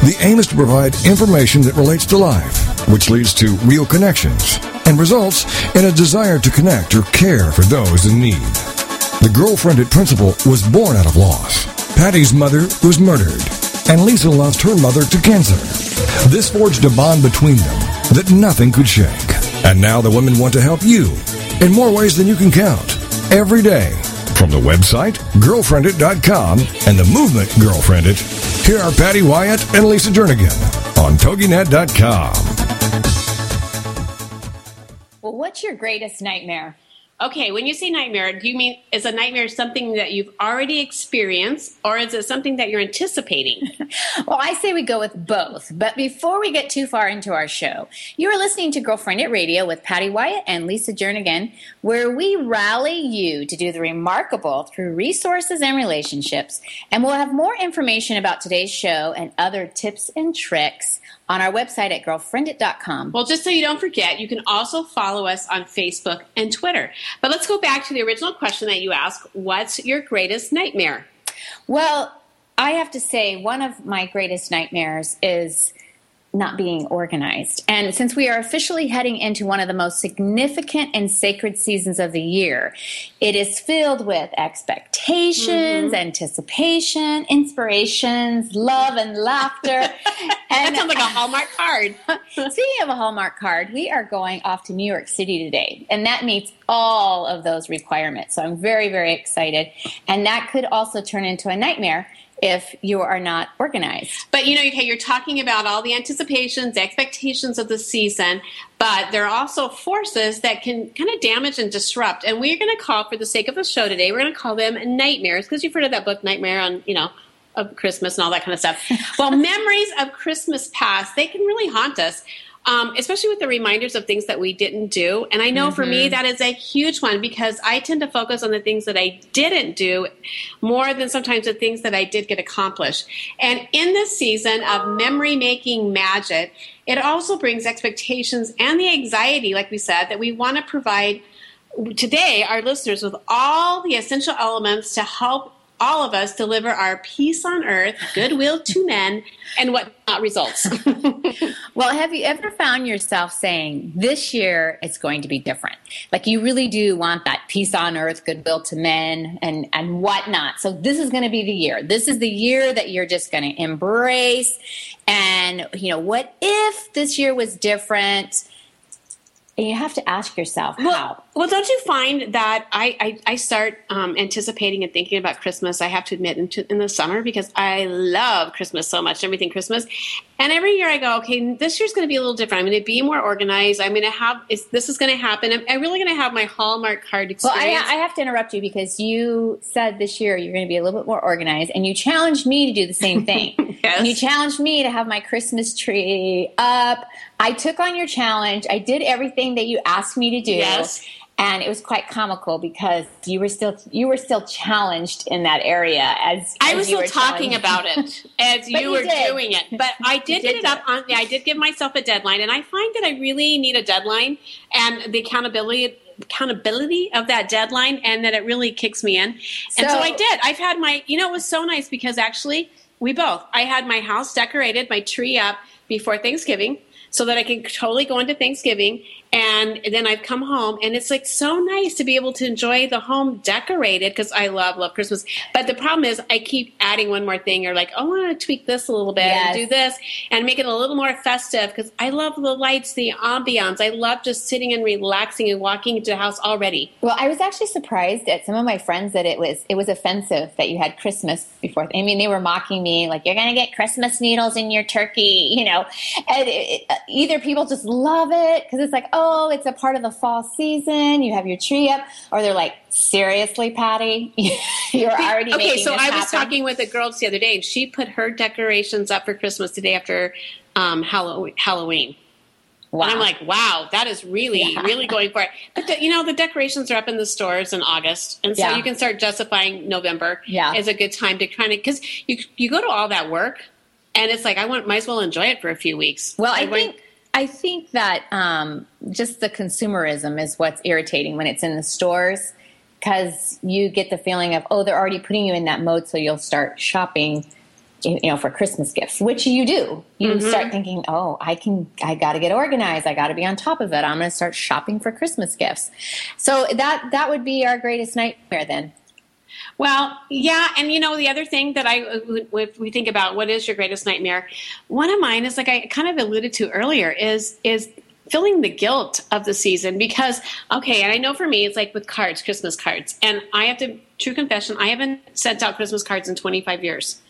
The aim is to provide information that relates to life, which leads to real connections and results in a desire to connect or care for those in need. The girlfriendit principle was born out of loss. Patty's mother was murdered, and Lisa lost her mother to cancer. This forged a bond between them that nothing could shake. And now the women want to help you in more ways than you can count. Every day. From the website, girlfriendit.com, and the movement Girlfriendit, here are Patty Wyatt and Lisa Jernigan on TogiNet.com. Well, what's your greatest nightmare? Okay, when you say nightmare, do you mean is a nightmare something that you've already experienced or is it something that you're anticipating? well, I say we go with both. But before we get too far into our show, you are listening to Girlfriendit Radio with Patty Wyatt and Lisa Jernigan, where we rally you to do the remarkable through resources and relationships. And we'll have more information about today's show and other tips and tricks on our website at girlfriendit.com. Well, just so you don't forget, you can also follow us on Facebook and Twitter. But let's go back to the original question that you asked What's your greatest nightmare? Well, I have to say, one of my greatest nightmares is not being organized. And since we are officially heading into one of the most significant and sacred seasons of the year, it is filled with expectations, mm-hmm. anticipation, inspirations, love, and laughter. and that sounds like a Hallmark card. speaking of a Hallmark card, we are going off to New York City today, and that meets all of those requirements. So I'm very, very excited. And that could also turn into a nightmare if you are not organized. But you know, okay, you're talking about all the anticipations, expectations of the season, but there are also forces that can kind of damage and disrupt. And we're going to call, for the sake of the show today, we're going to call them nightmares because you've heard of that book, Nightmare on, you know, of Christmas and all that kind of stuff. well, memories of Christmas past, they can really haunt us um, especially with the reminders of things that we didn't do. And I know mm-hmm. for me, mm-hmm. that is a huge one because I tend to focus on the things that I didn't do more than sometimes the things that I did get accomplished. And in this season of memory making magic, it also brings expectations and the anxiety, like we said, that we want to provide today our listeners with all the essential elements to help all of us deliver our peace on earth, goodwill to men, and what not results. well, have you ever found yourself saying, this year it's going to be different? Like you really do want that peace on earth, goodwill to men, and, and whatnot. So this is going to be the year. This is the year that you're just going to embrace. And, you know, what if this year was different? And you have to ask yourself well, how. Well, don't you find that I, I, I start um, anticipating and thinking about Christmas, I have to admit, in, in, the summer because I love Christmas so much, everything Christmas. And every year I go, okay, this year's going to be a little different. I'm going to be more organized. I'm going to have, this is going to happen. I'm, I'm really going to have my Hallmark card experience. Well, I, I have to interrupt you because you said this year you're going to be a little bit more organized and you challenged me to do the same thing. yes. You challenged me to have my Christmas tree up. I took on your challenge. I did everything that you asked me to do. Yes and it was quite comical because you were still you were still challenged in that area as, I was still talking about it as you, you, were did. doing it. But I did, did get it up on. I did give myself a deadline, and I find that I really need a deadline and the accountability accountability of that deadline, and that it really kicks me in. And so, so I did. I've had my. You know, it was so nice because actually we both. I had my house decorated, my tree up before Thanksgiving so that I can totally go into Thanksgiving. And then I've come home, and it's like so nice to be able to enjoy the home decorated because I love love Christmas. But the problem is, I keep adding one more thing, or like, oh, I want to tweak this a little bit yes. and do this and make it a little more festive because I love the lights, the ambiance. I love just sitting and relaxing and walking into the house already. Well, I was actually surprised at some of my friends that it was it was offensive that you had Christmas before. I mean, they were mocking me like, "You're going to get Christmas needles in your turkey," you know. And it, either people just love it because it's like, oh, it's a part of the fall season. You have your tree up, or they're like, seriously, Patty, you're already okay. so I happen. was talking with a girl the other day, and she put her decorations up for Christmas the day after um, Halloween. Wow. And I'm like, wow, that is really, yeah. really going for it. But the, you know, the decorations are up in the stores in August, and so yeah. you can start justifying November yeah. as a good time to kind of because you you go to all that work, and it's like I want might as well enjoy it for a few weeks. Well, I, I think. I think that um, just the consumerism is what's irritating when it's in the stores because you get the feeling of, oh, they're already putting you in that mode, so you'll start shopping you know for christmas gifts which you do you mm-hmm. start thinking oh i can i got to get organized i got to be on top of it i'm going to start shopping for christmas gifts so that that would be our greatest nightmare then well, yeah, and you know the other thing that I, if we think about what is your greatest nightmare, one of mine is like I kind of alluded to earlier is is feeling the guilt of the season because okay, and I know for me it's like with cards, Christmas cards, and I have to true confession, I haven't sent out Christmas cards in 25 years.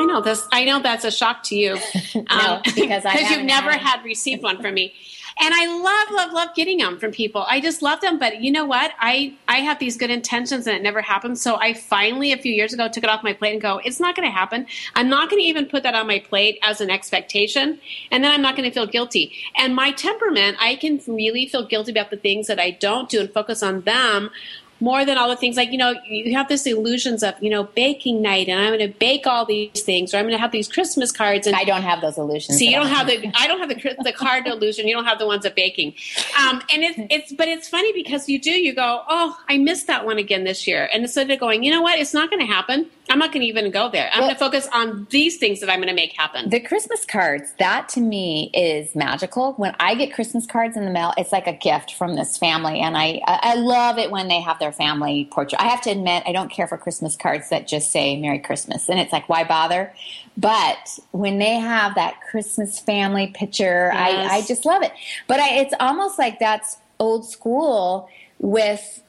I know this. I know that's a shock to you, no, um, because you've never had. had received one from me. And I love, love, love getting them from people. I just love them. But you know what? I I have these good intentions, and it never happens. So I finally, a few years ago, took it off my plate and go, it's not going to happen. I'm not going to even put that on my plate as an expectation, and then I'm not going to feel guilty. And my temperament, I can really feel guilty about the things that I don't do and focus on them more than all the things like you know you have this illusions of you know baking night and i'm going to bake all these things or i'm going to have these christmas cards and i don't have those illusions see you don't have the i don't have the, the card illusion. You don't have the ones of baking. Um, and it's it's but it's funny because you do you go oh i missed that one again this year. And instead of going you know what? It's not going to happen i'm not going to even go there i'm well, going to focus on these things that i'm going to make happen the christmas cards that to me is magical when i get christmas cards in the mail it's like a gift from this family and i i love it when they have their family portrait. I have to admit, I don't care for Christmas cards that just say Merry Christmas. And it's like, why bother? But when they have that Christmas family picture, yes. I, I just love it. But I, it's almost like that's old school with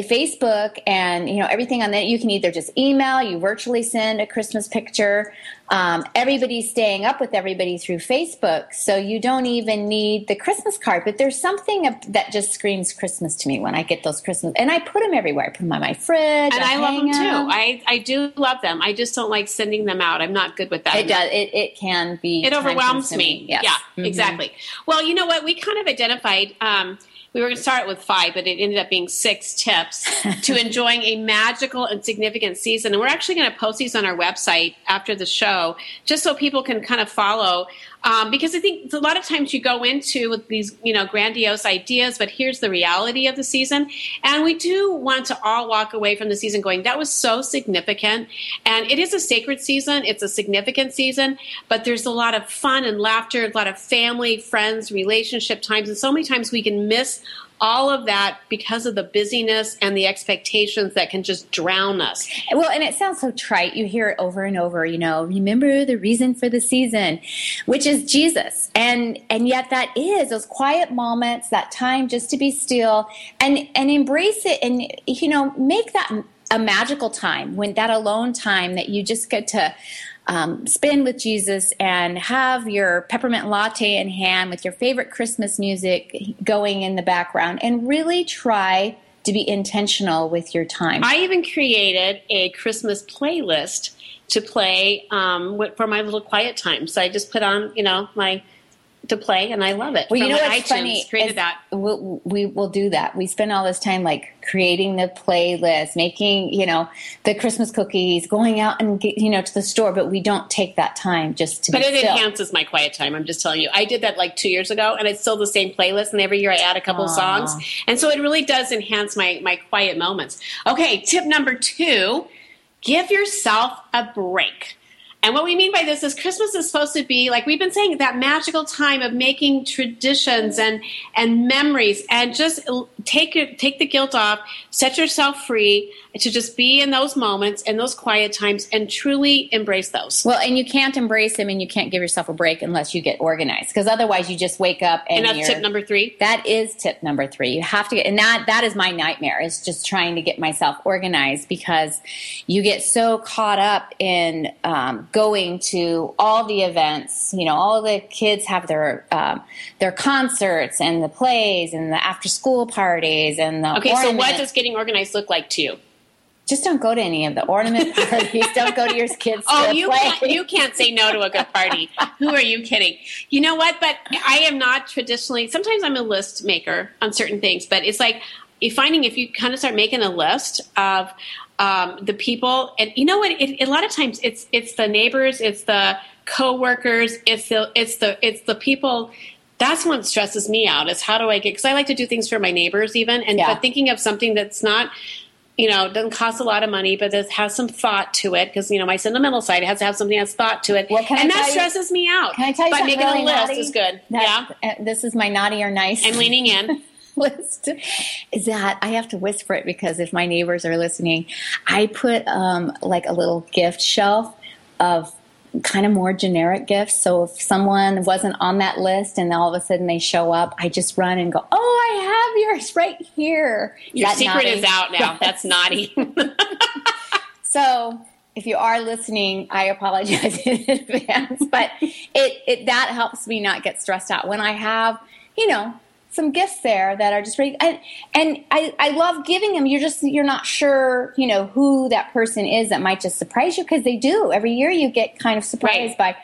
Facebook and you know everything on that. You can either just email, you virtually send a Christmas picture. Um, everybody's staying up with everybody through Facebook, so you don't even need the Christmas card. But there's something that just screams Christmas to me when I get those Christmas, and I put them everywhere. I put them on my fridge, and I, I love them, them too. I I do love them. I just don't like sending them out. I'm not good with that. It does. It it can be. It overwhelms me. Yes. Yeah, mm-hmm. exactly. Well, you know what? We kind of identified. Um, we were going to start with five, but it ended up being six tips to enjoying a magical and significant season. And we're actually going to post these on our website after the show, just so people can kind of follow um, because I think a lot of times you go into with these, you know, grandiose ideas, but here's the reality of the season. And we do want to all walk away from the season going, that was so significant. And it is a sacred season. It's a significant season, but there's a lot of fun and laughter, a lot of family, friends, relationship times. And so many times we can miss all of that because of the busyness and the expectations that can just drown us. Well, and it sounds so trite. You hear it over and over, you know, remember the reason for the season, which is Jesus. And and yet that is those quiet moments, that time just to be still and and embrace it and you know, make that a magical time when that alone time that you just get to um, spend with Jesus and have your peppermint latte in hand with your favorite Christmas music going in the background and really try to be intentional with your time. I even created a Christmas playlist to play um, for my little quiet time. So I just put on, you know, my to play, and I love it. Well, you know what's iTunes funny? Created that. We'll, we will do that. We spend all this time like creating the playlist, making you know the Christmas cookies, going out and get, you know to the store, but we don't take that time just to. But it still. enhances my quiet time. I'm just telling you. I did that like two years ago, and it's still the same playlist. And every year I add a couple Aww. songs, and so it really does enhance my my quiet moments. Okay, tip number two: give yourself a break. And what we mean by this is Christmas is supposed to be like we've been saying that magical time of making traditions and and memories and just take take the guilt off, set yourself free to just be in those moments and those quiet times and truly embrace those. Well, and you can't embrace them and you can't give yourself a break unless you get organized because otherwise you just wake up and, and that's tip number three. That is tip number three. You have to get, and that that is my nightmare is just trying to get myself organized because you get so caught up in um, going to all the events. You know, all the kids have their um, their concerts and the plays and the after school parties and the okay. So what does getting organized look like to you? just don't go to any of the ornament parties. don't go to your kids. Oh, you can't, you can't say no to a good party. Who are you kidding? You know what? But I am not traditionally. Sometimes I'm a list maker on certain things, but it's like finding if you kind of start making a list of um, the people, and you know what? It, a lot of times it's it's the neighbors, it's the coworkers, it's the it's the it's the people that's what stresses me out is how do I get because I like to do things for my neighbors even and yeah. but thinking of something that's not you know, it doesn't cost a lot of money, but it has some thought to it because you know my sentimental side has to have something that's thought to it, well, and that stresses you, me out. Can I tell you but something making really a list naughty? is good. That's, yeah, uh, this is my naughty or nice. I'm leaning in. list is that I have to whisper it because if my neighbors are listening, I put um, like a little gift shelf of kind of more generic gifts. So if someone wasn't on that list and all of a sudden they show up, I just run and go, "Oh, I have yours right here." Your that secret naughty? is out now. Yes. That's naughty. so if you are listening, I apologize in advance, but it, it that helps me not get stressed out when I have, you know, some gifts there that are just ready and and I, I love giving them. You're just you're not sure you know who that person is that might just surprise you because they do. Every year you get kind of surprised right. by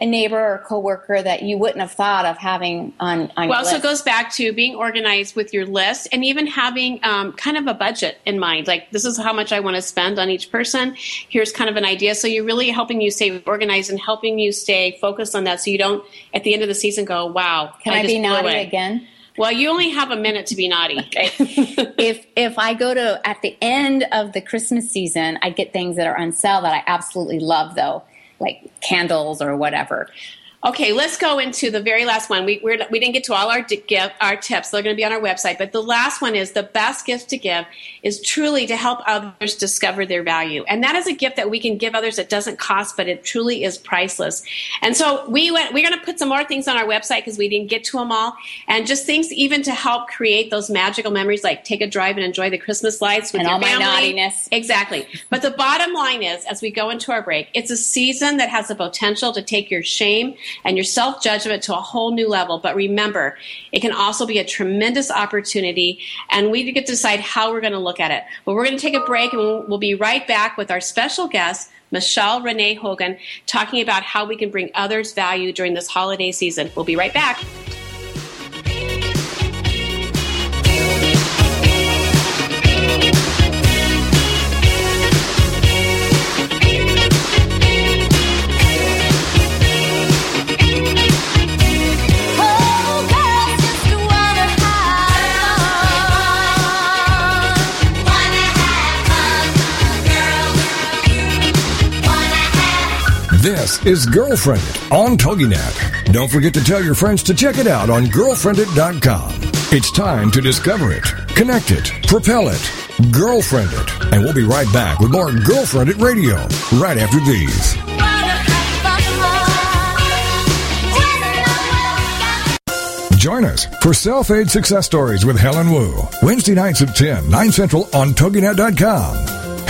a neighbor or coworker that you wouldn't have thought of having on, on well so it goes back to being organized with your list and even having um, kind of a budget in mind. Like this is how much i want to spend on each person. Here's kind of an idea. So you're really helping you stay organized and helping you stay focused on that so you don't at the end of the season go wow can i, I be naughty again well, you only have a minute to be naughty. Okay? if if I go to at the end of the Christmas season, I get things that are on sale that I absolutely love, though, like candles or whatever. Okay, let's go into the very last one. We we're, we did not get to all our gift, our tips. They're going to be on our website, but the last one is the best gift to give is truly to help others discover their value, and that is a gift that we can give others that doesn't cost, but it truly is priceless. And so we went. We're going to put some more things on our website because we didn't get to them all, and just things even to help create those magical memories, like take a drive and enjoy the Christmas lights with and your all family. my naughtiness. Exactly. But the bottom line is, as we go into our break, it's a season that has the potential to take your shame and your self judgment to a whole new level. But remember, it can also be a tremendous opportunity, and we get to decide how we're going to look at it. But we're going to take a break, and we'll, we'll be right back with our special guest. Michelle Renee Hogan talking about how we can bring others value during this holiday season. We'll be right back. Is Girlfriendit on TogiNet. Don't forget to tell your friends to check it out on girlfriendit.com. It's time to discover it, connect it, propel it, girlfriend it. And we'll be right back with more Girlfriendit Radio right after these. Join us for Self Aid Success Stories with Helen Wu. Wednesday nights at 10, 9 Central on TogiNet.com.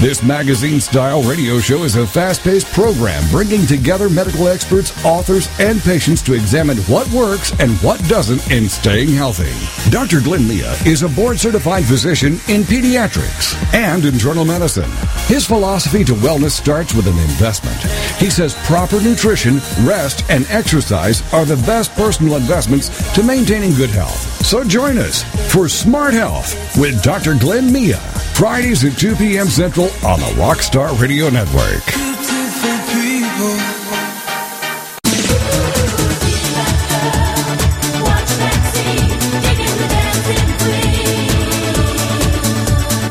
This magazine style radio show is a fast paced program bringing together medical experts, authors, and patients to examine what works and what doesn't in staying healthy. Dr. Glenn Mia is a board certified physician in pediatrics and internal medicine. His philosophy to wellness starts with an investment. He says proper nutrition, rest, and exercise are the best personal investments to maintaining good health. So join us for Smart Health with Dr. Glenn Mia, Fridays at 2 p.m. Central on the Rockstar Radio Network.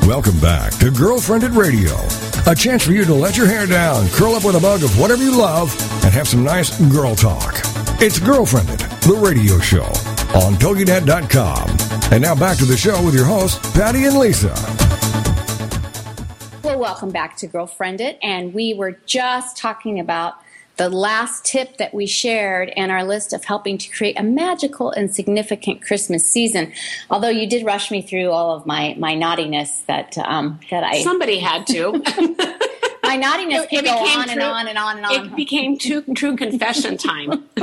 Welcome back to Girlfriendit Radio. A chance for you to let your hair down, curl up with a mug of whatever you love, and have some nice girl talk. It's Girlfriendit, the radio show on TogiNet.com. And now back to the show with your hosts, Patty and Lisa. Well, welcome back to Girlfriendit. And we were just talking about the last tip that we shared in our list of helping to create a magical and significant Christmas season. Although you did rush me through all of my, my naughtiness that um, that I somebody had to. my naughtiness it, it go on true, and on and on and on. It became true, true confession time.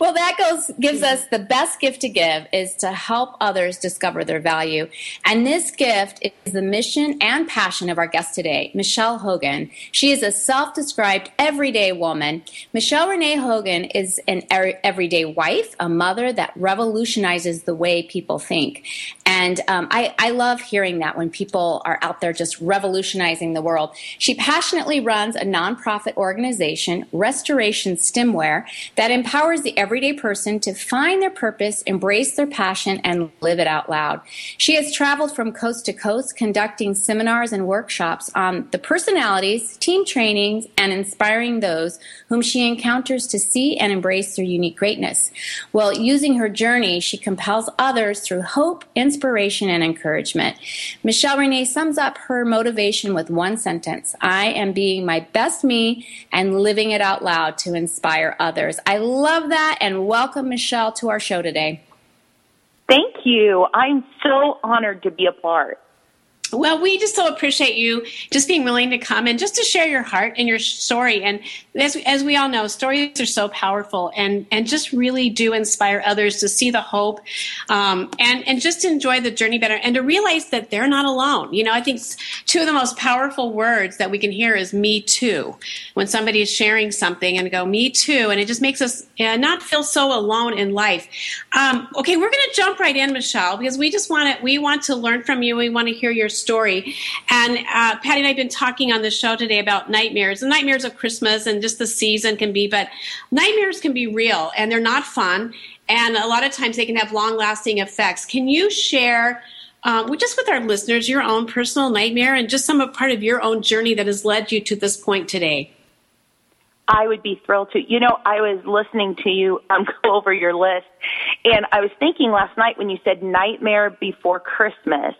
well, that goes gives us the best gift to give is to help others discover their value. And this gift is the mission and passion of our guest today, Michelle Hogan. She is a self-described everyday woman. Michelle Renee Hogan is an er- everyday wife, a mother that revolutionizes the way people think. And um, I, I love hearing that when people are out there just revolutionizing the world. She passionately runs a nonprofit organization, Restoration Stemware, that empowers the everyday person to find their purpose, embrace their passion, and live it out loud. She has traveled from coast to coast conducting seminars and workshops on the personalities, team trainings, and inspiring those whom she encounters to see and embrace their unique greatness. Well, using her journey, she compels others through hope, inspiration, and encouragement. Michelle Renee sums up her motivation with one sentence I am being my best me and living it out loud to inspire others. I love that and welcome Michelle to our show today. Thank you. I'm so honored to be a part. Well, we just so appreciate you just being willing to come and just to share your heart and your story. And as, as we all know, stories are so powerful and, and just really do inspire others to see the hope um, and, and just enjoy the journey better and to realize that they're not alone. You know, I think two of the most powerful words that we can hear is me too. When somebody is sharing something and go, me too. And it just makes us uh, not feel so alone in life. Um, okay, we're going to jump right in, Michelle, because we just want to, we want to learn from you. We want to hear your story. And uh, Patty and I have been talking on the show today about nightmares. The nightmares of Christmas and just the season can be, but nightmares can be real and they're not fun. And a lot of times they can have long lasting effects. Can you share? Uh, just with our listeners, your own personal nightmare and just some of part of your own journey that has led you to this point today. I would be thrilled to. You know, I was listening to you um, go over your list, and I was thinking last night when you said nightmare before Christmas,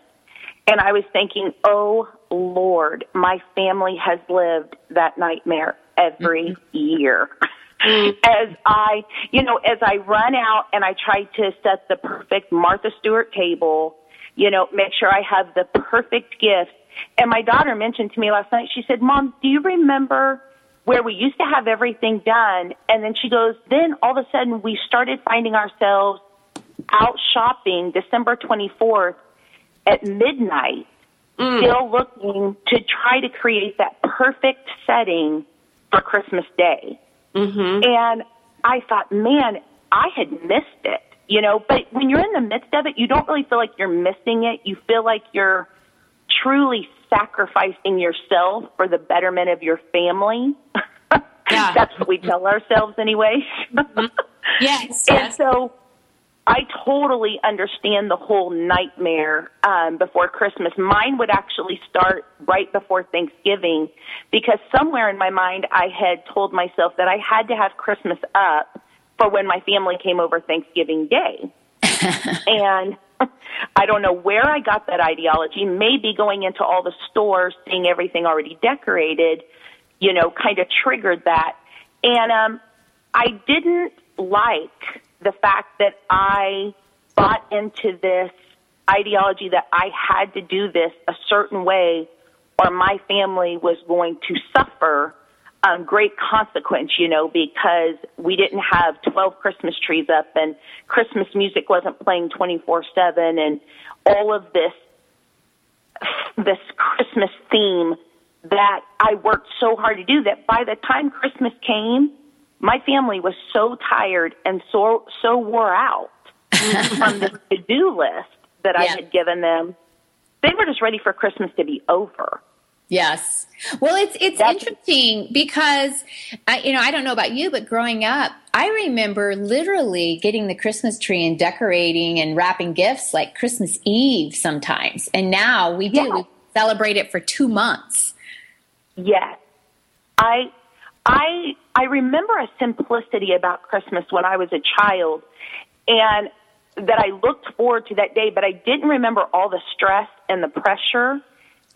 and I was thinking, oh Lord, my family has lived that nightmare every mm-hmm. year. as I, you know, as I run out and I try to set the perfect Martha Stewart table, you know, make sure I have the perfect gift. And my daughter mentioned to me last night, she said, Mom, do you remember where we used to have everything done? And then she goes, then all of a sudden we started finding ourselves out shopping December 24th at midnight, mm. still looking to try to create that perfect setting for Christmas Day. Mm-hmm. And I thought, man, I had missed it, you know, but when you're in the midst of it, you don't really feel like you're missing it. You feel like you're truly sacrificing yourself for the betterment of your family. Yeah. That's what we tell ourselves anyway. mm-hmm. Yes. and yes. so I totally understand the whole nightmare um, before Christmas. Mine would actually start right before Thanksgiving because somewhere in my mind I had told myself that I had to have Christmas up for when my family came over Thanksgiving Day. and I don't know where I got that ideology. Maybe going into all the stores, seeing everything already decorated, you know, kind of triggered that. And um, I didn't like the fact that I bought into this ideology that I had to do this a certain way or my family was going to suffer um, great consequence, you know, because we didn't have 12 Christmas trees up and Christmas music wasn't playing 24 7 and all of this, this Christmas theme that I worked so hard to do that by the time Christmas came, my family was so tired and so, so wore out from the to do list that yeah. I had given them. They were just ready for Christmas to be over. Yes. Well, it's it's That's interesting because I, you know I don't know about you, but growing up, I remember literally getting the Christmas tree and decorating and wrapping gifts like Christmas Eve sometimes, and now we do we celebrate it for two months. Yes, I I I remember a simplicity about Christmas when I was a child, and that I looked forward to that day, but I didn't remember all the stress and the pressure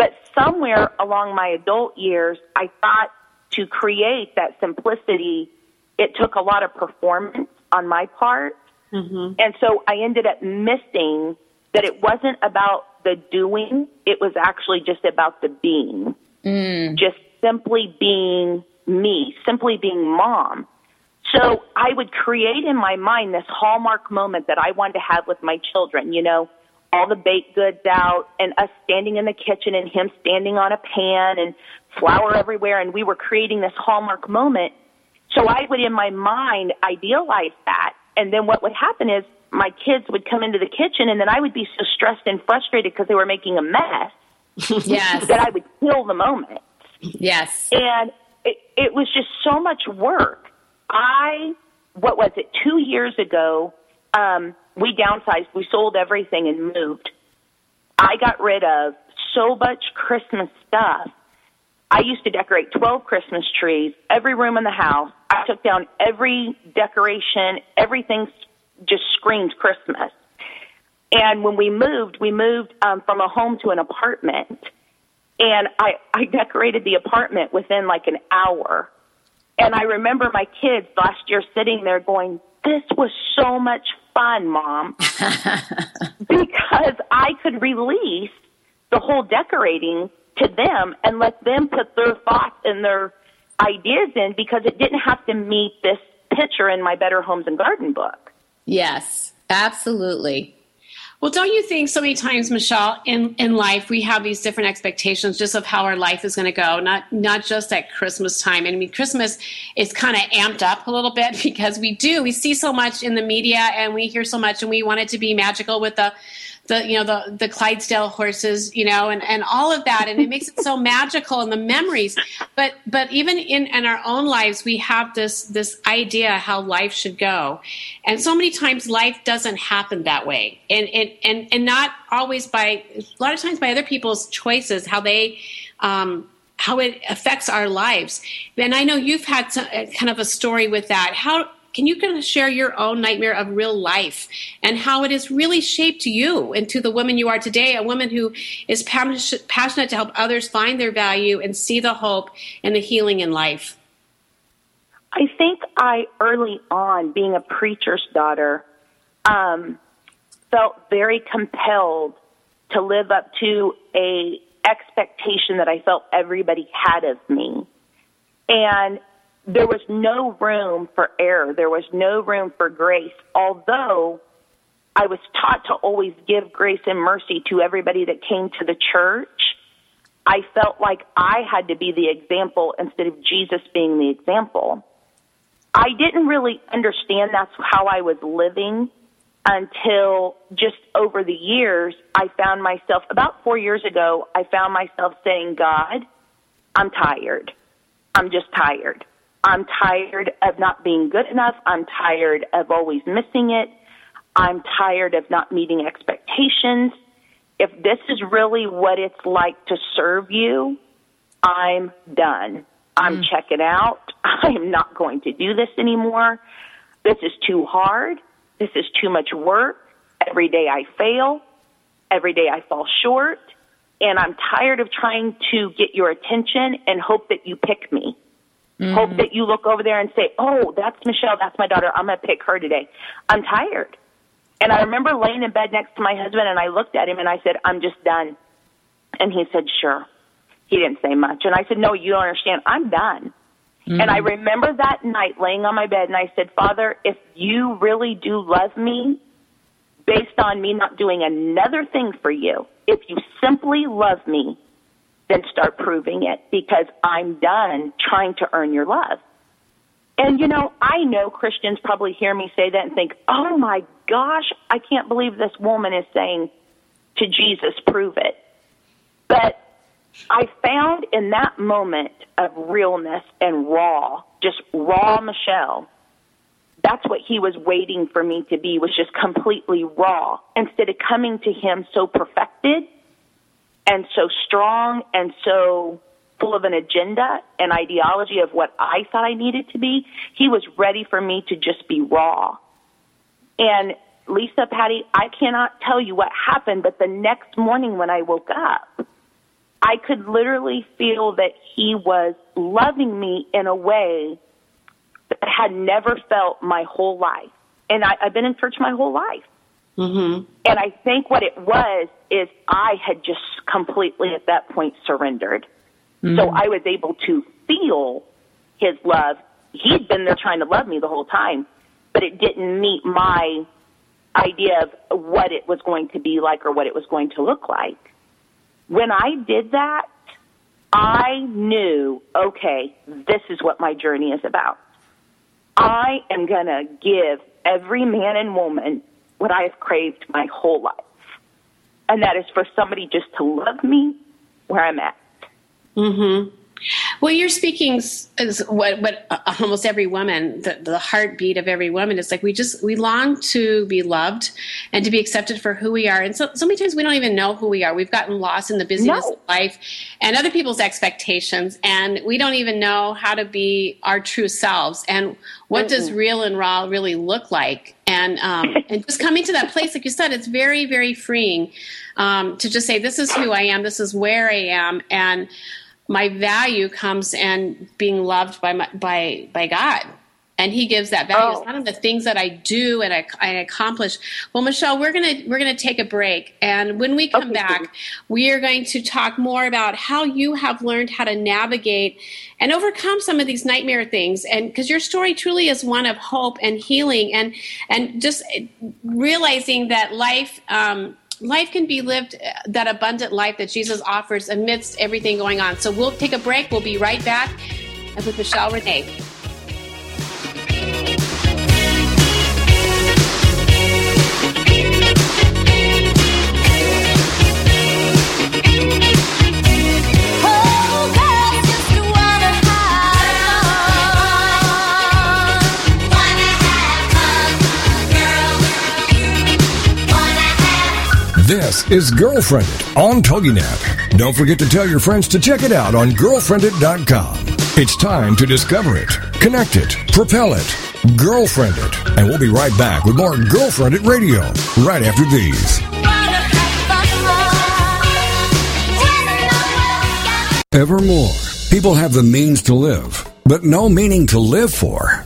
but somewhere along my adult years, I thought to create that simplicity, it took a lot of performance on my part. Mm-hmm. And so I ended up missing that it wasn't about the doing, it was actually just about the being. Mm. Just simply being me, simply being mom. So I would create in my mind this hallmark moment that I wanted to have with my children, you know, all the baked goods out and us standing in the kitchen and him standing on a pan and flour everywhere and we were creating this hallmark moment. So I would in my mind idealize that and then what would happen is my kids would come into the kitchen and then I would be so stressed and frustrated because they were making a mess. Yes. that I would kill the moment. Yes. And it, it was just so much work. I, what was it, two years ago, um, we downsized. We sold everything and moved. I got rid of so much Christmas stuff. I used to decorate 12 Christmas trees, every room in the house. I took down every decoration. Everything just screamed Christmas. And when we moved, we moved um, from a home to an apartment. And I, I decorated the apartment within like an hour. And I remember my kids last year sitting there going, this was so much fun, mom, because I could release the whole decorating to them and let them put their thoughts and their ideas in because it didn't have to meet this picture in my Better Homes and Garden book. Yes, absolutely. Well, don't you think so many times, Michelle, in, in life we have these different expectations just of how our life is going to go, not not just at Christmas time. And I mean, Christmas is kind of amped up a little bit because we do we see so much in the media and we hear so much, and we want it to be magical with the the you know the the Clydesdale horses, you know, and and all of that, and it makes it so magical and the memories. But but even in in our own lives, we have this this idea how life should go, and so many times life doesn't happen that way, and and and and not always by a lot of times by other people's choices, how they. Um, how it affects our lives, and I know you've had some, kind of a story with that. How can you kind of share your own nightmare of real life and how it has really shaped you into the woman you are today, a woman who is passionate to help others find their value and see the hope and the healing in life? I think I early on, being a preacher's daughter, um, felt very compelled to live up to a expectation that I felt everybody had of me. And there was no room for error. There was no room for grace. Although I was taught to always give grace and mercy to everybody that came to the church, I felt like I had to be the example instead of Jesus being the example. I didn't really understand that's how I was living until just over the years, I found myself, about four years ago, I found myself saying, God, I'm tired. I'm just tired. I'm tired of not being good enough. I'm tired of always missing it. I'm tired of not meeting expectations. If this is really what it's like to serve you, I'm done. I'm mm. checking out. I'm not going to do this anymore. This is too hard. This is too much work. every day I fail, every day I fall short, and I'm tired of trying to get your attention and hope that you pick me. Mm-hmm. Hope that you look over there and say, "Oh, that's Michelle. That's my daughter. I'm going to pick her today." I'm tired. And I remember laying in bed next to my husband, and I looked at him and I said, "I'm just done." And he said, "Sure." He didn't say much, and I said, "No, you don't understand. I'm done." Mm-hmm. And I remember that night laying on my bed, and I said, "Father, if you really do love me, based on me not doing another thing for you, if you simply love me, then start proving it because I'm done trying to earn your love. And you know, I know Christians probably hear me say that and think, oh my gosh, I can't believe this woman is saying to Jesus, prove it. But I found in that moment of realness and raw, just raw Michelle, that's what he was waiting for me to be, was just completely raw. Instead of coming to him so perfected and so strong and so full of an agenda and ideology of what I thought I needed to be, he was ready for me to just be raw. And Lisa, Patty, I cannot tell you what happened, but the next morning when I woke up, I could literally feel that he was loving me in a way that I had never felt my whole life. And I, I've been in church my whole life. Mm-hmm. And I think what it was is I had just completely at that point surrendered. Mm-hmm. So I was able to feel his love. He'd been there trying to love me the whole time, but it didn't meet my idea of what it was going to be like or what it was going to look like. When I did that, I knew, okay, this is what my journey is about. I am going to give every man and woman what I have craved my whole life. And that is for somebody just to love me where I'm at. Mm-hmm. Well, you're speaking as what, what uh, almost every woman, the, the heartbeat of every woman is like we just we long to be loved and to be accepted for who we are. And so, so many times we don't even know who we are. We've gotten lost in the busyness no. of life and other people's expectations, and we don't even know how to be our true selves. And what mm does real and raw really look like? And um, and just coming to that place, like you said, it's very very freeing um, to just say, "This is who I am. This is where I am," and my value comes in being loved by my, by by God. And he gives that value. Oh. It's not in the things that I do and I, I, accomplish. Well, Michelle, we're gonna we're gonna take a break, and when we come okay, back, we are going to talk more about how you have learned how to navigate and overcome some of these nightmare things. And because your story truly is one of hope and healing, and and just realizing that life um, life can be lived uh, that abundant life that Jesus offers amidst everything going on. So we'll take a break. We'll be right back with Michelle Renee. This is Girlfriendit on TogiNet. Don't forget to tell your friends to check it out on girlfriendit.com. It's time to discover it, connect it, propel it, girlfriend it. And we'll be right back with more Girlfriendit Radio right after these. Evermore, people have the means to live, but no meaning to live for.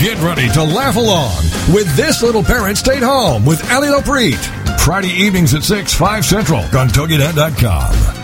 Get ready to laugh along with This Little Parent Stayed Home with Ali Lopreet. Friday evenings at 6, 5 Central on TogiNet.com.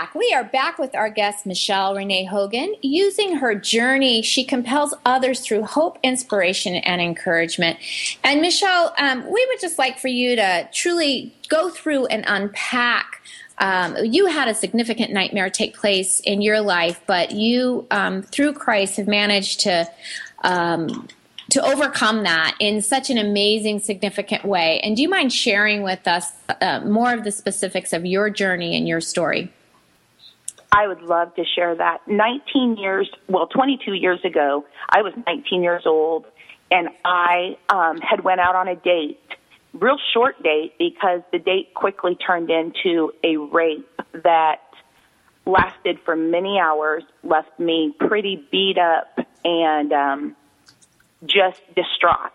Back. We are back with our guest, Michelle Renee Hogan. Using her journey, she compels others through hope, inspiration, and encouragement. And Michelle, um, we would just like for you to truly go through and unpack um, you had a significant nightmare take place in your life, but you, um, through Christ, have managed to um, to overcome that in such an amazing, significant way. And do you mind sharing with us uh, more of the specifics of your journey and your story? I would love to share that. 19 years, well, 22 years ago, I was 19 years old, and I um, had went out on a date real short date because the date quickly turned into a rape that lasted for many hours, left me pretty beat up and um, just distraught.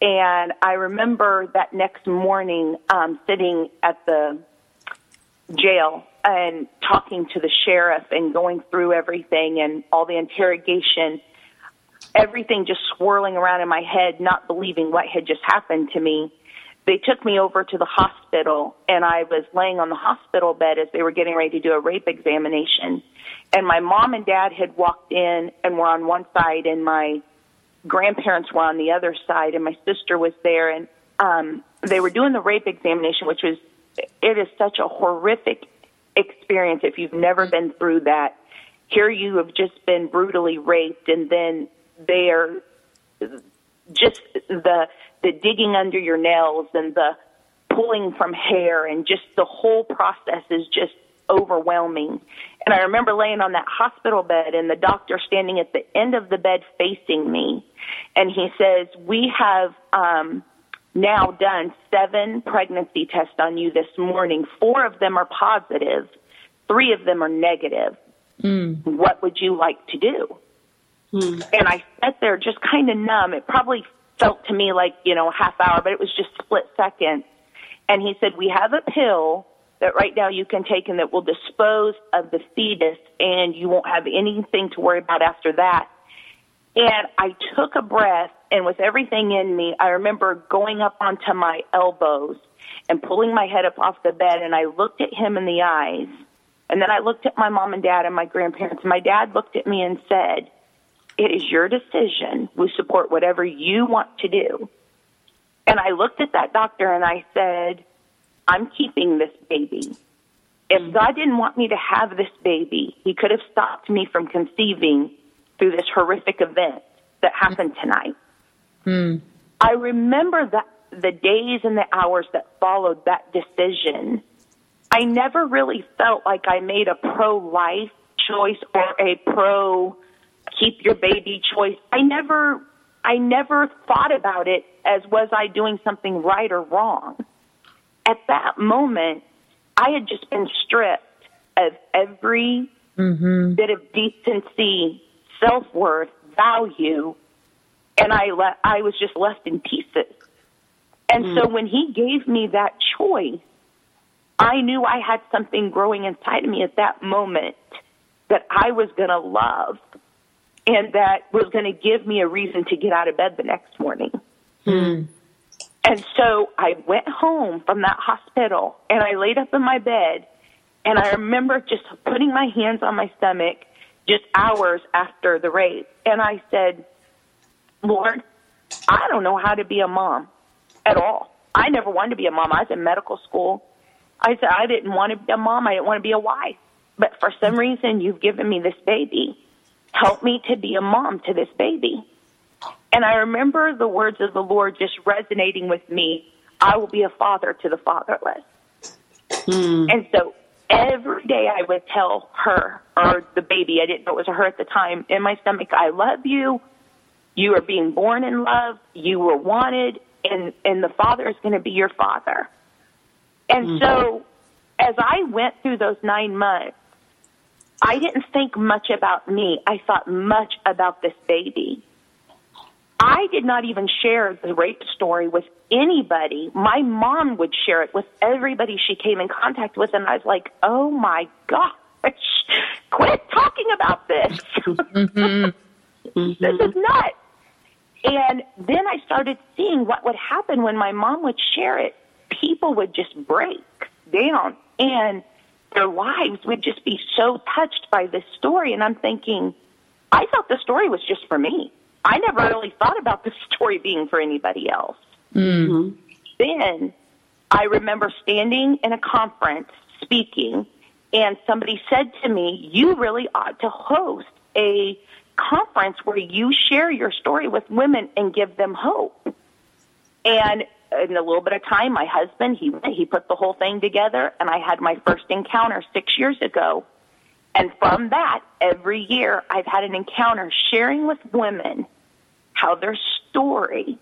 And I remember that next morning um, sitting at the jail and talking to the sheriff and going through everything and all the interrogation, everything just swirling around in my head, not believing what had just happened to me they took me over to the hospital and I was laying on the hospital bed as they were getting ready to do a rape examination. And my mom and dad had walked in and were on one side and my grandparents were on the other side and my sister was there and um they were doing the rape examination which was it is such a horrific experience if you've never been through that. Here you have just been brutally raped and then they are just the the digging under your nails and the pulling from hair and just the whole process is just overwhelming. And I remember laying on that hospital bed and the doctor standing at the end of the bed facing me. And he says, we have, um, now done seven pregnancy tests on you this morning. Four of them are. Three of them are negative. Mm. What would you like to do? Mm. And I sat there just kind of numb. It probably felt to me like, you know, a half hour, but it was just split seconds. And he said, we have a pill that right now you can take and that will dispose of the fetus and you won't have anything to worry about after that. And I took a breath and with everything in me, I remember going up onto my elbows and pulling my head up off the bed and I looked at him in the eyes. And then I looked at my mom and dad and my grandparents. My dad looked at me and said, it is your decision. We support whatever you want to do. And I looked at that doctor and I said, I'm keeping this baby. If mm-hmm. God didn't want me to have this baby, He could have stopped me from conceiving through this horrific event that happened tonight. Mm. I remember that the days and the hours that followed that decision. I never really felt like I made a pro life choice or a pro keep your baby choice. I never, I never thought about it as was I doing something right or wrong. At that moment, I had just been stripped of every mm-hmm. bit of decency, self worth, value, and I le- I was just left in pieces. And mm. so when he gave me that choice, I knew I had something growing inside of me at that moment that I was going to love and that was going to give me a reason to get out of bed the next morning. Hmm. And so I went home from that hospital and I laid up in my bed and I remember just putting my hands on my stomach just hours after the rape. And I said, Lord, I don't know how to be a mom at all. I never wanted to be a mom. I was in medical school. I said, I didn't want to be a mom. I didn't want to be a wife. But for some reason, you've given me this baby. Help me to be a mom to this baby. And I remember the words of the Lord just resonating with me. I will be a father to the fatherless. Hmm. And so every day I would tell her or the baby, I didn't know it was her at the time, in my stomach, I love you. You are being born in love. You were wanted, and and the Father is going to be your Father. And mm-hmm. so, as I went through those nine months, I didn't think much about me. I thought much about this baby. I did not even share the rape story with anybody. My mom would share it with everybody she came in contact with, and I was like, oh my gosh, quit talking about this. Mm-hmm. This is nuts. And then I started seeing what would happen when my mom would share it. People would just break down, and their lives would just be so touched by this story. And I'm thinking, I thought the story was just for me. I never really thought about the story being for anybody else. Mm-hmm. Then I remember standing in a conference speaking, and somebody said to me, You really ought to host a conference where you share your story with women and give them hope. And in a little bit of time, my husband, he, he put the whole thing together, and I had my first encounter six years ago. And from that, every year, I've had an encounter sharing with women how their story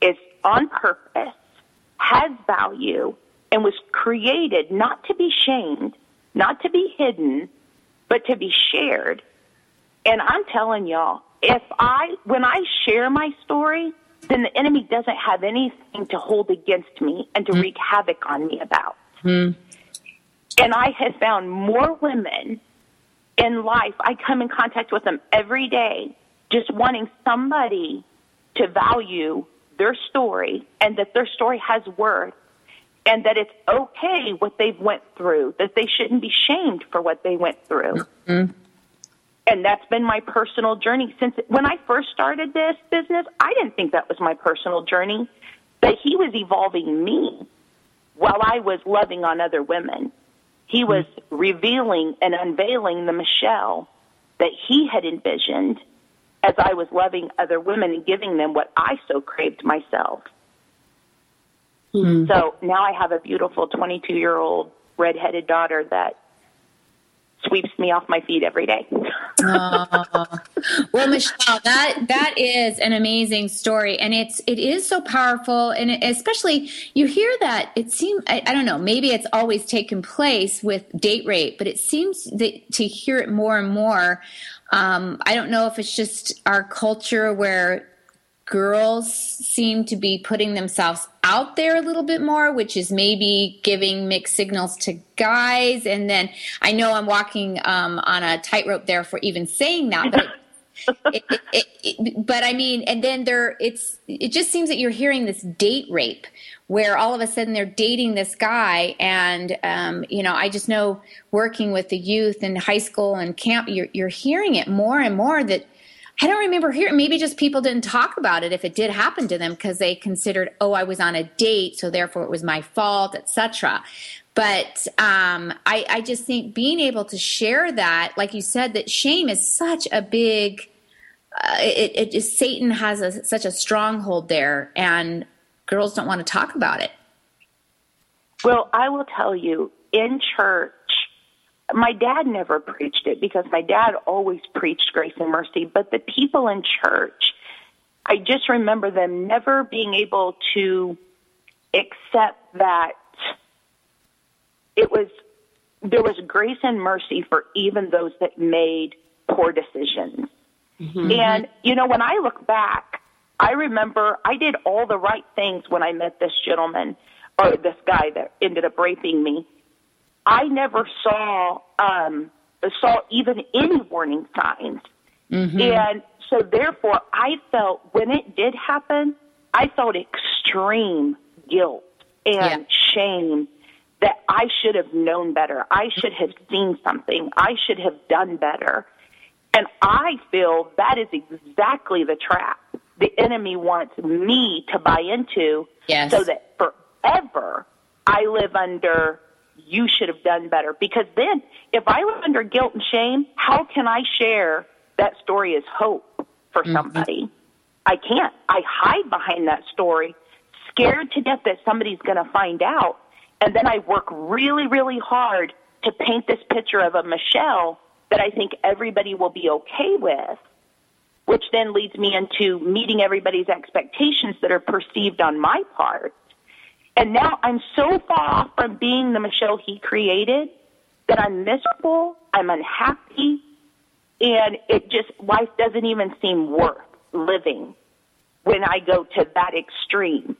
is on purpose, has value, and was created not to be shamed, not to be hidden, but to be shared. And I'm telling y'all, if I, when I share my story, then the enemy doesn't have anything to hold against me and to mm. wreak havoc on me about. Mm. And I have found more women in life, I come in contact with them every day, just wanting somebody to value their story and that their story has worth and that it's okay what they've went through, that they shouldn't be shamed for what they went through. Mm-hmm. And that's been my personal journey since when I first started this business, I didn't think that was my personal journey, but he was evolving me while I was loving on other women. He was revealing and unveiling the Michelle that he had envisioned as I was loving other women and giving them what I so craved myself. Mm-hmm. So now I have a beautiful 22 year old redheaded daughter that sweeps me off my feet every day. Well, Michelle, that that is an amazing story, and it's it is so powerful, and especially you hear that it seems I, I, don't know maybe it's always taken place with date rape, but it seems that to hear it more and more um, I don't know if it's just our culture where girls seem to be putting themselves out there a little bit more, which is maybe giving mixed signals to guys. And then I know I'm walking um, on a tightrope there for even saying that, but. It, it, it, but I mean, and then there, it's, it just seems that you're hearing this date rape where all of a sudden they're dating this guy and um, you know i just know working with the youth in high school and camp you're, you're hearing it more and more that i don't remember hearing maybe just people didn't talk about it if it did happen to them because they considered oh i was on a date so therefore it was my fault etc but um, I, I just think being able to share that like you said that shame is such a big uh, it, it just Satan has a, such a stronghold there, and girls don't want to talk about it. Well, I will tell you, in church, my dad never preached it because my dad always preached grace and mercy, but the people in church, I just remember them never being able to accept that it was there was grace and mercy for even those that made poor decisions. Mm-hmm. And you know, when I look back, I remember I did all the right things when I met this gentleman or this guy that ended up raping me. I never saw um saw even any warning signs. Mm-hmm. And so therefore I felt when it did happen, I felt extreme guilt and yeah. shame that I should have known better. I should have seen something. I should have done better. And I feel that is exactly the trap the enemy wants me to buy into Yes. so that forever I live under you should have done better. Because then if I live under guilt and shame, how can I share that story as hope for mm-hmm. somebody? I can't. I hide behind that story, scared to death that somebody's going to find out. And then I work really, really hard to paint this picture of a Michelle that I think everybody will be okay with, which then leads me into meeting everybody's expectations that are perceived on my part. And now I'm so far off from being the Michelle he created that I'm miserable, I'm unhappy, and it just, life doesn't even seem worth living when I go to that extreme.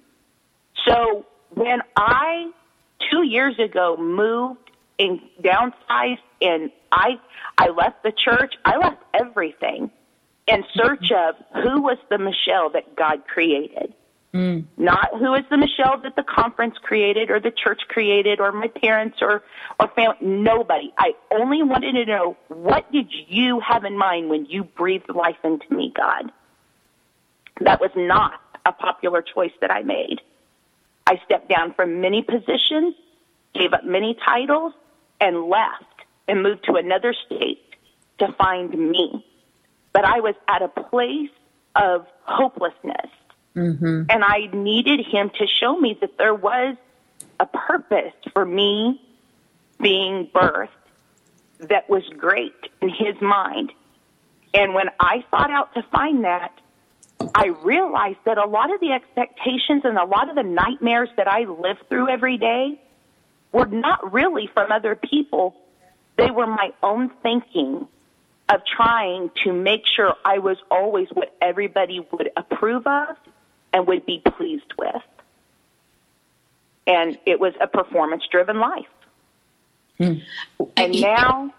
So when I, two years ago, moved and downsized and I, I left the church, I left everything in search of who was the Michelle that God created. Mm. Not who is the Michelle that the conference created or the church created or my parents or, or family. Nobody. I only wanted to know what did you have in mind when you breathed life into me, God? That was not a popular choice that I made. I stepped down from many positions, gave up many titles, and left and moved to another state to find me. But I was at a place of hopelessness. Mm-hmm. And I needed him to show me that there was a purpose for me being birthed that was great in his mind. And when I sought out to find that, I realized that a lot of the expectations and a lot of the nightmares that I lived through every day were not really from other people. They were my own thinking of trying to make sure I was always what everybody would approve of and would be pleased with. And it was a performance driven life. And now,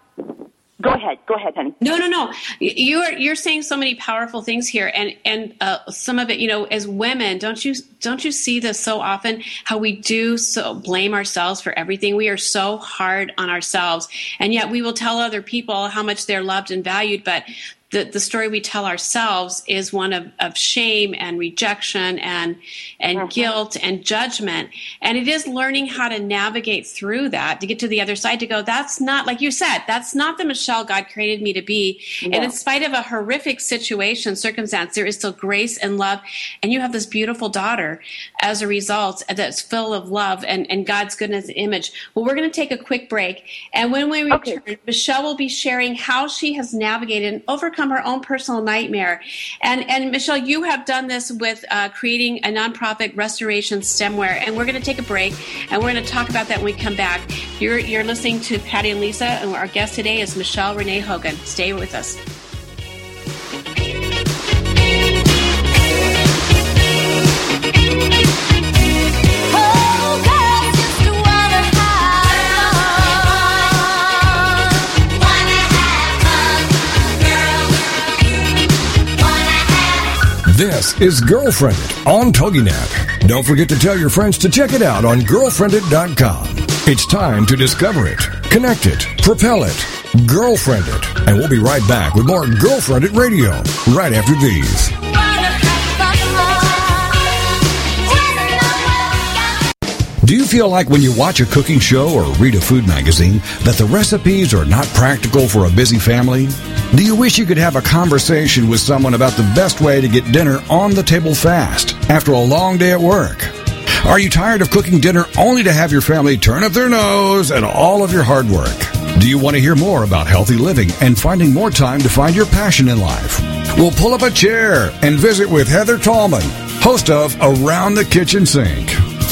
go ahead, go ahead, honey. No, no, no. You're you're saying so many powerful things here, and and uh, some of it, you know, as women, don't you don't you see this so often? How we do so blame ourselves for everything. We are so hard on ourselves, and yet we will tell other people how much they're loved and valued, but. The, the story we tell ourselves is one of, of shame and rejection and and mm-hmm. guilt and judgment. And it is learning how to navigate through that to get to the other side to go that's not like you said that's not the michelle god created me to be. And in spite of a horrific situation circumstance there is still grace and love. And you have this beautiful daughter as a result that's full of love and, and god's goodness and image. Well we're going to take a quick break. And when we return Okay. michelle will be sharing how she has navigated and overcome her own personal nightmare. And and michelle you have done this with uh, creating a nonprofit restoration stemware. And we're going to take a break and we're going to talk about that when we come back. You're you're listening to patty and lisa and our guest today is michelle renee hogan. Stay with us This is Girlfriendit on TogiNet. Don't forget to tell your friends to check it out on girlfriendit.com. It's time to discover it, connect it, propel it, girlfriend it. And we'll be right back with more Girlfriendit Radio right after these. Do you feel like when you watch a cooking show or read a food magazine that the recipes are not practical for a busy family? Do you wish you could have a conversation with someone about the best way to get dinner on the table fast after a long day at work? Are you tired of cooking dinner only to have your family turn up their nose at all of your hard work? Do you want to hear more about healthy living and finding more time to find your passion in life? We'll pull up a chair and visit with Heather Tallman, host of Around the Kitchen Sink.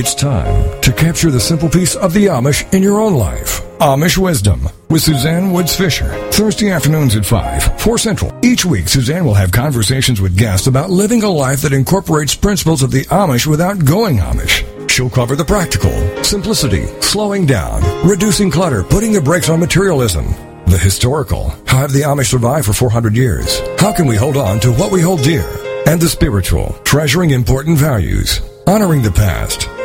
It's time to capture the simple piece of the Amish in your own life. Amish Wisdom with Suzanne Woods Fisher. Thursday afternoons at 5, 4 Central. Each week, Suzanne will have conversations with guests about living a life that incorporates principles of the Amish without going Amish. She'll cover the practical, simplicity, slowing down, reducing clutter, putting the brakes on materialism, the historical. How have the Amish survived for 400 years? How can we hold on to what we hold dear? And the spiritual, treasuring important values, honoring the past,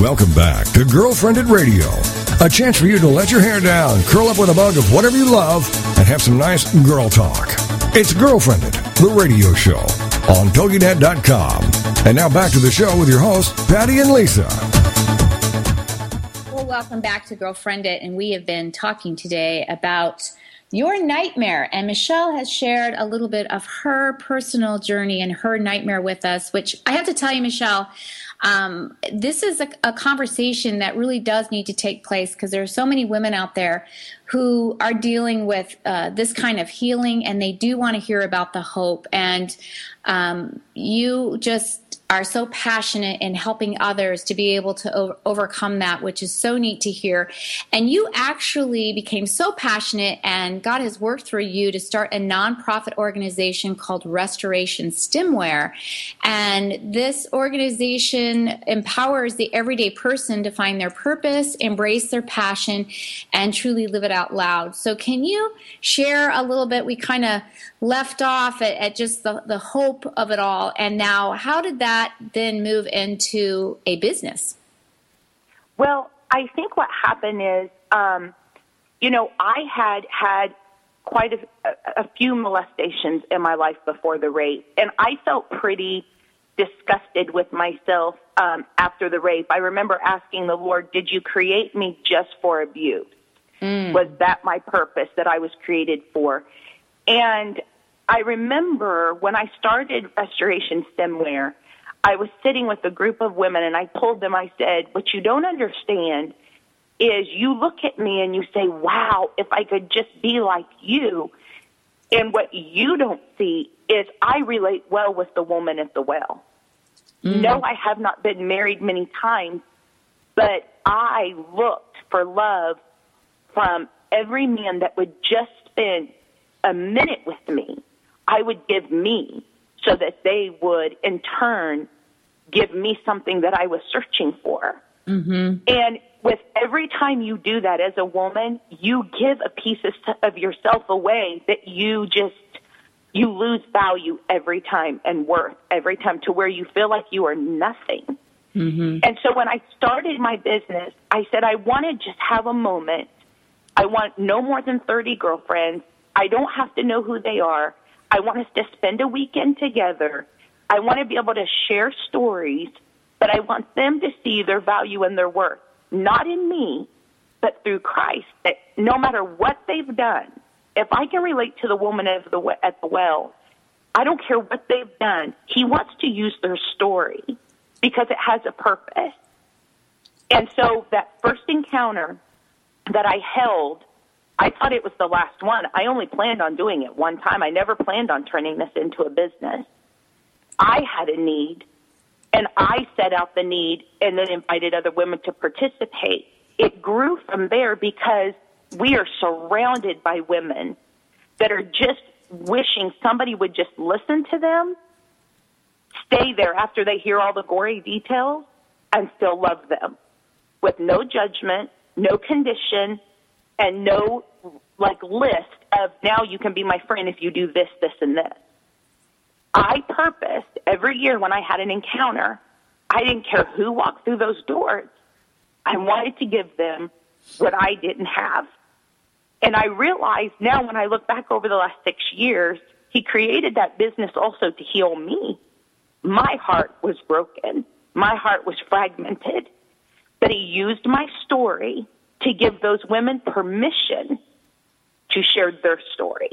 Welcome back to Girlfriendit Radio. A chance for you to let your hair down, curl up with a mug of whatever you love, and have some nice girl talk. It's Girlfriendit, the radio show on TogiNet.com. And now back to the show with your hosts, Patty and Lisa. Well, welcome back to Girlfriendit, and we have been talking today about your nightmare. And Michelle has shared a little bit of her personal journey and her nightmare with us, which I have to tell you, Michelle, um, this is a, a conversation that really does need to take place because there are so many women out there who are dealing with uh, this kind of healing and they do want to hear about the hope. And um, you just are so passionate in helping others to be able to overcome that, which is so neat to hear. And you actually became so passionate, and God has worked through you to start a nonprofit organization called Restoration Stemware. And this organization empowers the everyday person to find their purpose, embrace their passion, and truly live it out loud. So, can you share a little bit? We kind of left off at, at just the, the hope of it all. And now, how did that then move into a business? Well, I think what happened is, um, you know, I had had quite a, a few molestations in my life before the rape, and I felt pretty disgusted with myself um, after the rape. I remember asking the Lord, "Did you create me just for abuse? Mm. Was that my purpose that I was created for?" And I remember when I started Restoration Stemware, I was sitting with a group of women and I told them, I said, what you don't understand is you look at me and you say, wow, if I could just be like you. And what you don't see is I relate well with the woman at the well. Mm. No, I have not been married many times, but I looked for love from every man that would just spend a minute with me. I would give me so that they would in turn give me something that I was searching for. Mm-hmm. And with every time you do that as a woman, you give a piece of, of yourself away that you just you lose value every time and worth every time to where you feel like you are nothing. Mm-hmm. And so when I started my business, I said I want to just have a moment. I want no more than 30 girlfriends. I don't have to know who they are. I want us to spend a weekend together. I want to be able to share stories, but I want them to see their value and their worth, not in me, but through Christ. That no matter what they've done, if I can relate to the woman at the, at the well, I don't care what they've done. He wants to use their story because it has a purpose. And so that first encounter that I held, I thought it was the last one. I only planned on doing it one time. I never planned on turning this into a business. I had a need, and I set out the need and then invited other women to participate. It grew from there because we are surrounded by women that are just wishing somebody would just listen to them, stay there after they hear all the gory details, and still love them with no judgment, no condition, and no like list of now you can be my friend if you do this, this, and this. I purposed every year when I had an encounter, I didn't care who walked through those doors. I wanted to give them what I didn't have. And I realized now when I look back over the last six years, He created that business also to heal me. My heart was broken. My heart was fragmented. But he used my story to give those women permission to share their story.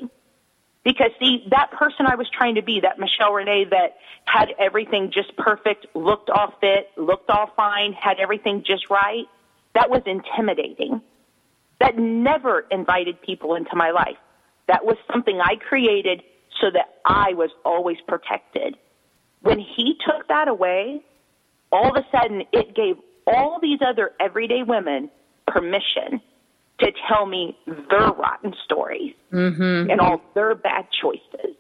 Because see, that person I was trying to be, that Michelle Renee that had everything just perfect, looked all fit, looked all fine, had everything just right, that was intimidating. That never invited people into my life. That was something I created so that I was always protected. When he took that away, all of a sudden it gave all these other everyday women permission to tell me their rotten stories mm-hmm. and all their bad choices.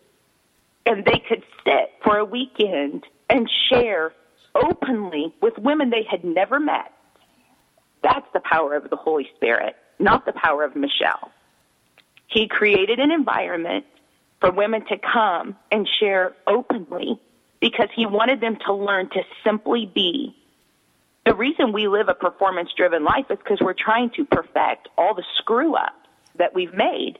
And they could sit for a weekend and share openly with women they had never met. That's the power of the Holy Spirit, not the power of Michelle. He created an environment for women to come and share openly because he wanted them to learn to simply be. The reason we live a performance driven life is because we're trying to perfect all the screw ups that we've made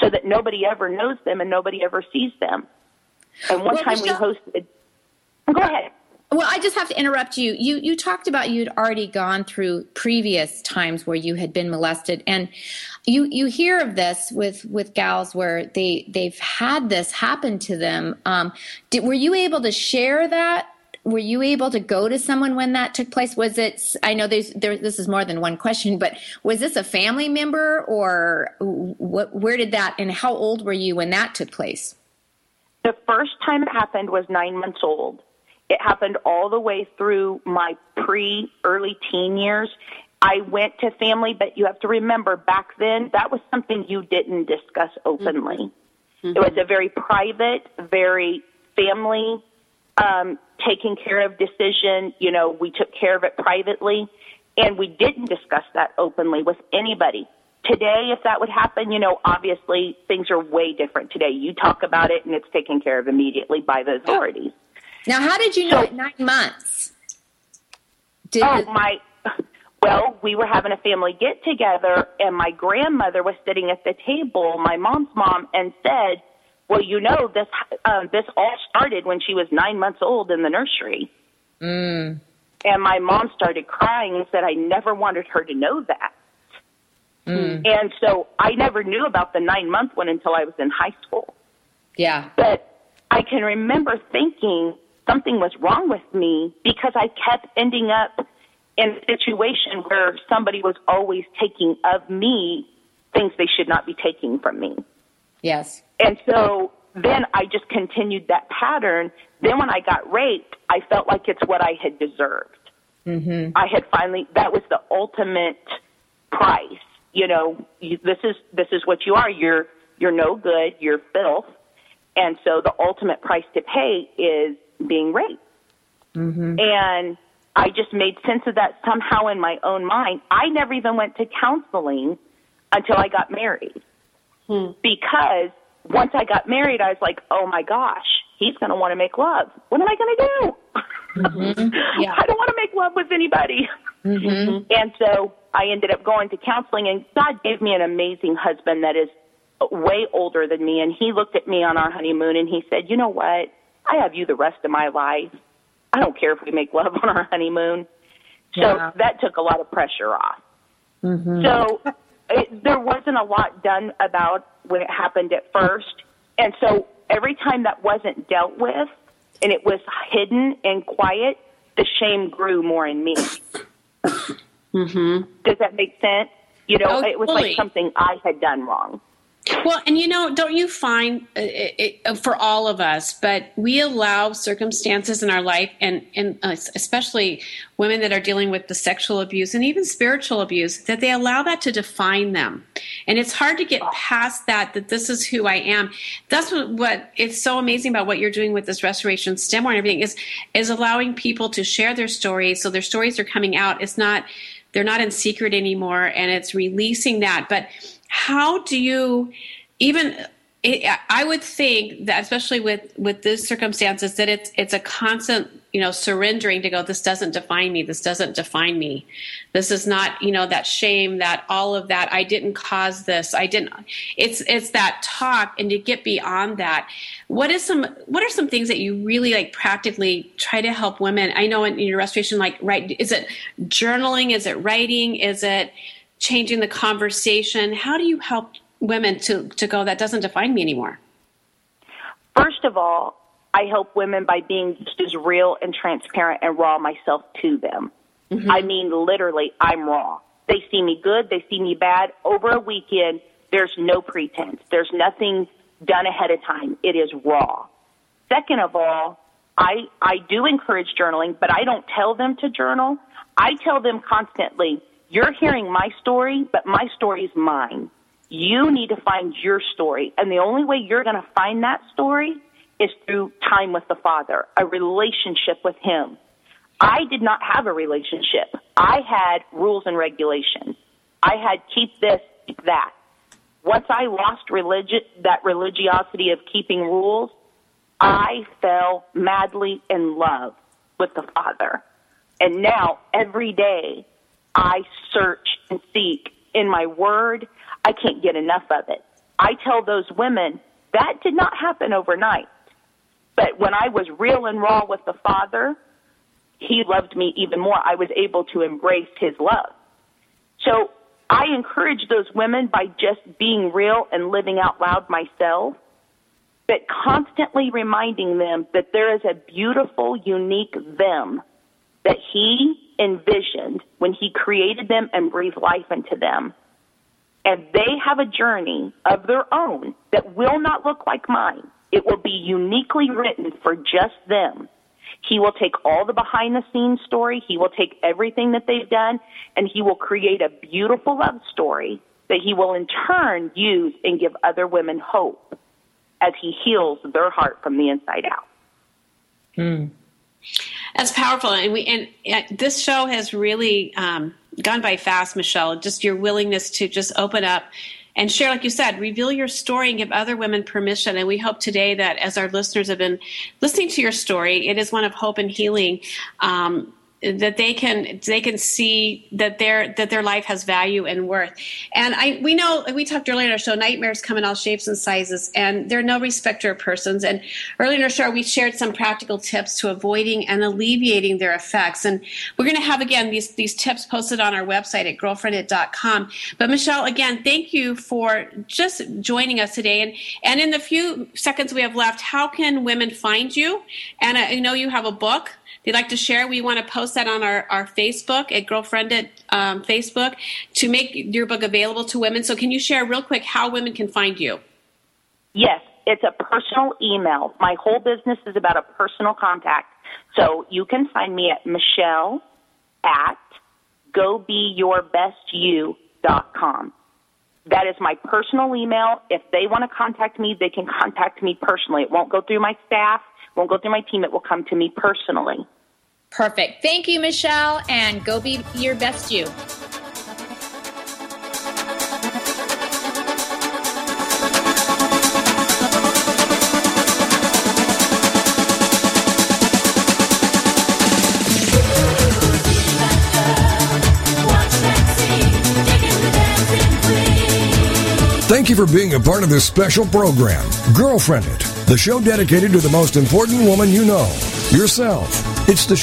so that nobody ever knows them and nobody ever sees them. And one Well, time Michelle- we hosted. Go ahead. Well, I just have to interrupt you. You you talked about you'd already gone through previous times where you had been molested, and you you hear of this with with gals where they they've had this happen to them. Um, did, were you able to share that? Were you able to go to someone when that took place? Was it? I know there's there. This is more than one question, but was this a family member or what? Where did that? And how old were you when that took place? The first time it happened was nine months old. It happened all the way through my pre early teen years. I went to family, but you have to remember back then that was something you didn't discuss openly. Mm-hmm. It was a very private, very family um, taking care of decision. You know, we took care of it privately, and we didn't discuss that openly with anybody. Today, if that would happen, you know, obviously things are way different today. You talk about it, and it's taken care of immediately by the authorities. Now, how did you know So- at nine months? Did Oh my! Well, we were having a family get together, and my grandmother was sitting at the table, my mom's mom, and said, "Well, you know, this uh, this all started when she was nine months old in the nursery." Mm. And my mom started crying and said, "I never wanted her to know that." And so I never knew about the nine month one until I was in high school. yeah. But I can remember thinking something was wrong with me because I kept ending up in a situation where somebody was always taking of me things they should not be taking from me. Yes. And so then I just continued that pattern. Then when I got raped, I felt like it's what I had deserved. Mm-hmm. I had finally, that was the ultimate price. You know, you, this is, this is what you are. You're, you're no good. You're filth. And so the ultimate price to pay is being raped. And I just made sense of that somehow in my own mind. I never even went to counseling until I got married Hmm. because once I got married, I was like, oh my gosh, he's going to want to make love. What am I going to do? Mm-hmm. Yeah. I don't want to make love with anybody. Mm-hmm. And so I ended up going to counseling, and God gave me an amazing husband that is way older than me. And he looked at me on our honeymoon and he said, You know what? I have you the rest of my life. I don't care if we make love on our honeymoon. So Yeah. that took a lot of pressure off. Mm-hmm. So it, there wasn't a lot done about when it happened at first. And so every time that wasn't dealt with and it was hidden and quiet, the shame grew more in me. mhm Does that make sense? You know, Oh, it was totally. like something I had done wrong. Well, and you know, don't you find uh, it, it, for all of us, but we allow circumstances in our life, and and uh, especially women that are dealing with the sexual abuse and even spiritual abuse, that they allow that to define them, and it's hard to get past that. That this is who I am. That's what, what it's so amazing about what you're doing with this restoration stem and everything is is allowing people to share their stories, so their stories are coming out. It's not they're not in secret anymore, and it's releasing that, but how do you even i would think that especially with with these circumstances that it's it's a constant you know surrendering to go this doesn't define me this doesn't define me. This is not you know that shame that all of that i didn't cause this i didn't it's it's that talk and to get beyond that. What is some what are some things that you really like practically try to help women? I know in, in your restoration like right is it journaling? Is it writing? Is it changing the conversation how do you help women to to go that doesn't define me anymore First of all, I help women by being just as real and transparent and raw myself to them. Mm-hmm. I mean, literally, I'm raw. They see me good, they see me bad. Over a weekend, there's no pretense. There's nothing done ahead of time. It is raw. Second of all, I, I do encourage journaling, but I don't tell them to journal. I tell them constantly, you're hearing my story, but my story is mine. You need to find your story. And the only way you're going to find that story is through time with the Father, a relationship with Him. I did not have a relationship. I had rules and regulations. I had keep this, keep that. Once I lost religi- that religiosity of keeping rules, I fell madly in love with the Father. And now every day I search and seek in my word. I can't get enough of it. I tell those women that did not happen overnight. But when I was real and raw with the Father, He loved me even more. I was able to embrace His love. So I encourage those women by just being real and living out loud myself, but constantly reminding them that there is a beautiful, unique them that He envisioned when He created them and breathed life into them. And they have a journey of their own that will not look like mine. It will be uniquely written for just them. He will take all the behind the scenes story. He will take everything that they've done and he will create a beautiful love story that he will in turn use and give other women hope as he heals their heart from the inside out. Hmm. That's powerful, and we and uh, this show has really um, gone by fast, Michelle. Just your willingness to just open up and share, like you said, reveal your story and give other women permission. And we hope today that as our listeners have been listening to your story, it is one of hope and healing. Um, that they can they can see that their that their life has value and worth. And I we know we talked earlier in our show, nightmares come in all shapes and sizes, and they're no respecter of persons. And earlier in our show, we shared some practical tips to avoiding and alleviating their effects. And we're going to have again these these tips posted on our website at girlfriendit.com. But Michelle, again, thank you for just joining us today. And and in the few seconds we have left, how can women find you? And I know you have a book they'd like to share, we want to post that on our, our Facebook at Girlfriendit um, Facebook to make your book available to women. So, can you share real quick how women can find you? Yes, it's a personal email. My whole business is about a personal contact. So you can find me at Michelle at gobeyourbestYou.com. That is my personal email. If they want to contact me, they can contact me personally. It won't go through my staff, won't go through my team. It will come to me personally. Perfect. Thank you, Michelle, and go be your best you. Thank you for being a part of this special program, Girlfriendit, the show dedicated to the most important woman you know, yourself. It's the